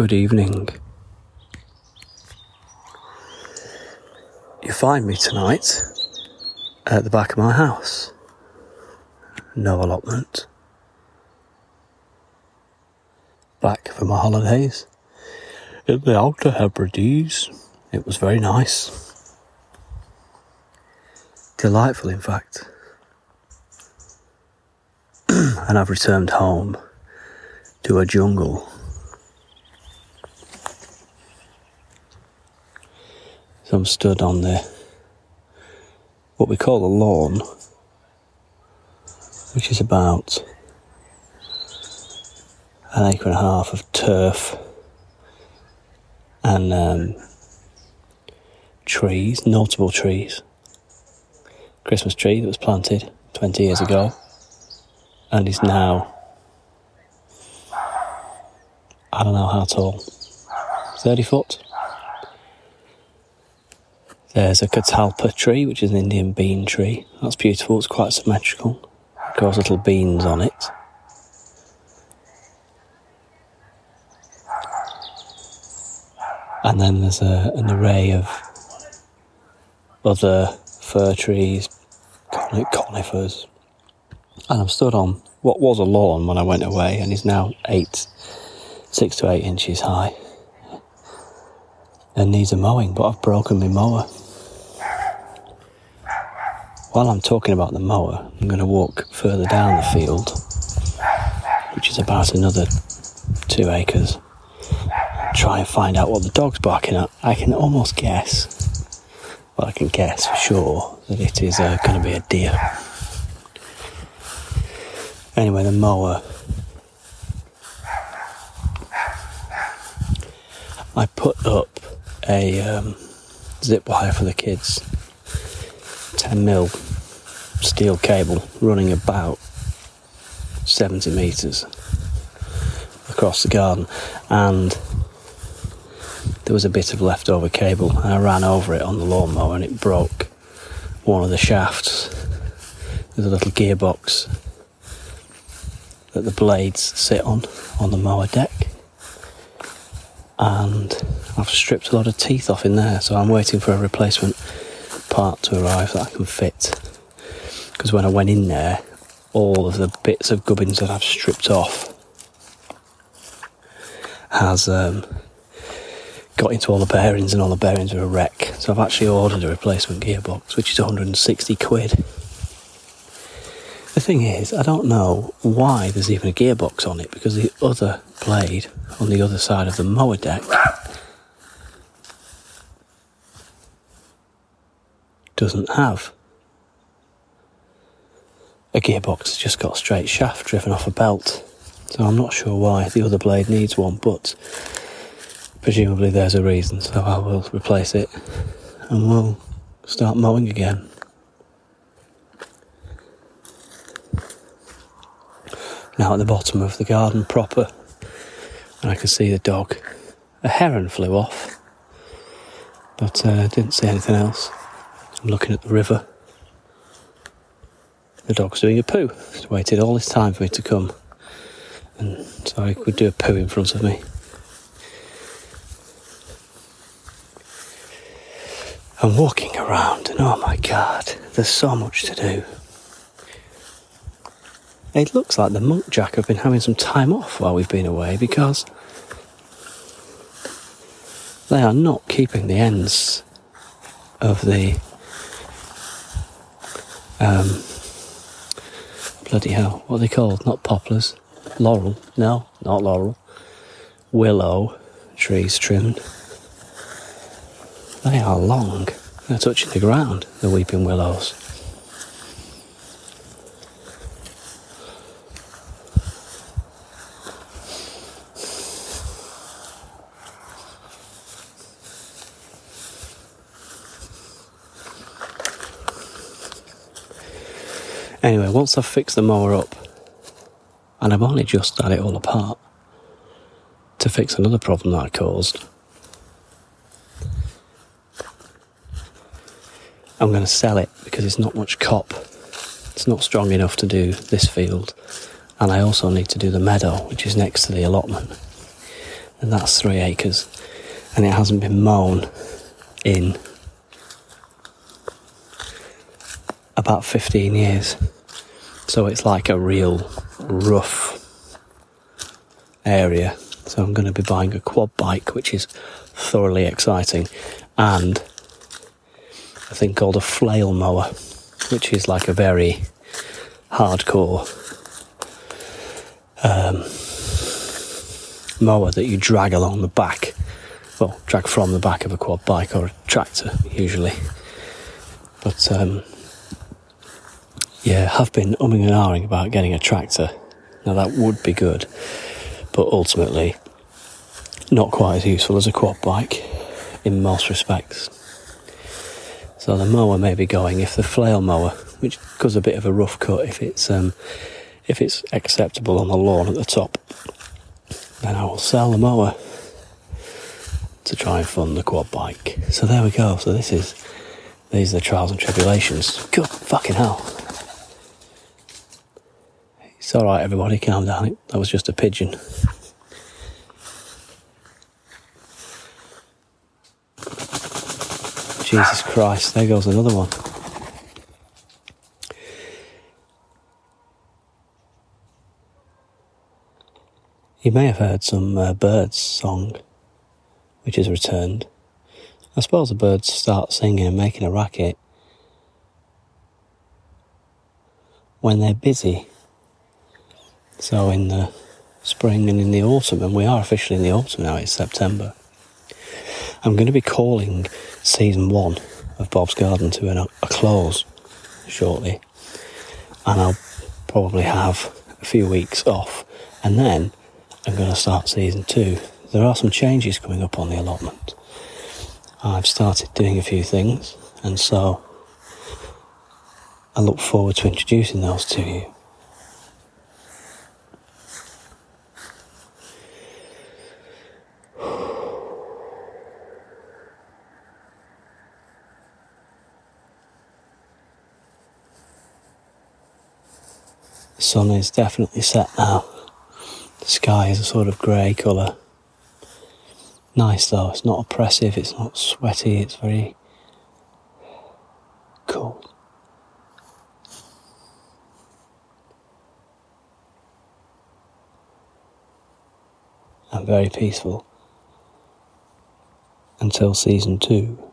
Good evening. You find me tonight at the back of my house. No allotment. Back for my holidays in the Outer Hebrides. It was very nice. Delightful, in fact. and I've returned home to a jungle. So I'm stood on the what we call a lawn, which is about an acre and a half of turf and um, trees, notable trees. Christmas tree that was planted 20 years ago and is now, I don't know how tall, 30 foot. There's a catalpa tree, which is an Indian bean tree. That's beautiful, it's quite symmetrical. It grows little beans on it. And then there's a, an array of other fir trees, conifers. And I'm stood on what was a lawn when I went away and is now eight, six to eight inches high. And needs a mowing, but I've broken my mower. While I'm talking about the mower, I'm going to walk further down the field, which is about another two acres try and find out what the dog's barking at. I can almost guess, well, I can guess for sure that it is uh, going to be a deer. Anyway, the mower. I put up a um, zip wire for the kids, 10 mil steel cable running about 70 metres across the garden, and there was a bit of leftover cable. And I ran over it on the lawnmower and it broke one of the shafts. There's a little gearbox that the blades sit on on the mower deck. And I've stripped a lot of teeth off in there so I'm waiting for a replacement part to arrive that I can fit because when I went in there all of the bits of gubbins that I've stripped off has um, got into all the bearings and all the bearings are a wreck. So I've actually ordered a replacement gearbox, which is 160 quid. The thing is, I don't know why there's even a gearbox on it because the other blade on the other side of the mower deck doesn't have a gearbox. It's just got a straight shaft driven off a belt. So I'm not sure why the other blade needs one, but presumably there's a reason, so I will replace it and we'll start mowing again. Now at the bottom of the garden proper, and I can see the dog. A heron flew off, but uh, didn't see anything else. I'm looking at the river. The dog's doing a poo. He's waited all this time for me to come, and so he could do a poo in front of me. I'm walking around, and oh my god, there's so much to do. It looks like the Muntjac have been having some time off while we've been away because they are not keeping the ends of the um, bloody hell, what are they called? Not poplars, laurel, no, not laurel, willow trees trimmed. They are long. They're touching the ground, the weeping willows. Anyway, once I've fixed the mower up, and I've only just had it all apart to fix another problem that I caused. I'm going to sell it because it's not much cop. It's not strong enough to do this field. And I also need to do the meadow, which is next to the allotment. and that's three acres, and it hasn't been mown in about 15 years. So it's like a real rough area. So I'm going to be buying a quad bike, which is thoroughly exciting, and a thing called a flail mower, which is like a very hardcore um, mower that you drag along the back, well, drag from the back of a quad bike or a tractor usually. But um, yeah, have been umming and ahhing about getting a tractor. Now that would be good, but ultimately not quite as useful as a quad bike in most respects. So the mower may be going if the flail mower, which does a bit of a rough cut if it's um, if it's acceptable on the lawn at the top, then I will sell the mower to try and fund the quad bike. So there we go. So this is these are the trials and tribulations. Good fucking hell. It's alright everybody, calm down. That was just a pigeon. Jesus Christ, there goes another one. You may have heard some uh, birds' song, which has returned. I suppose the birds start singing and making a racket when they're busy. So in the spring and in the autumn, and we are officially in the autumn now, it's September. I'm going to be calling season one of Bob's Garden to a, a close shortly, and I'll probably have a few weeks off, and then I'm going to start season two. There are some changes coming up on the allotment. I've started doing a few things, and so I look forward to introducing those to you. The sun is definitely set now. The sky is a sort of grey colour. Nice though, it's not oppressive, it's not sweaty, it's very cool. And very peaceful until season two.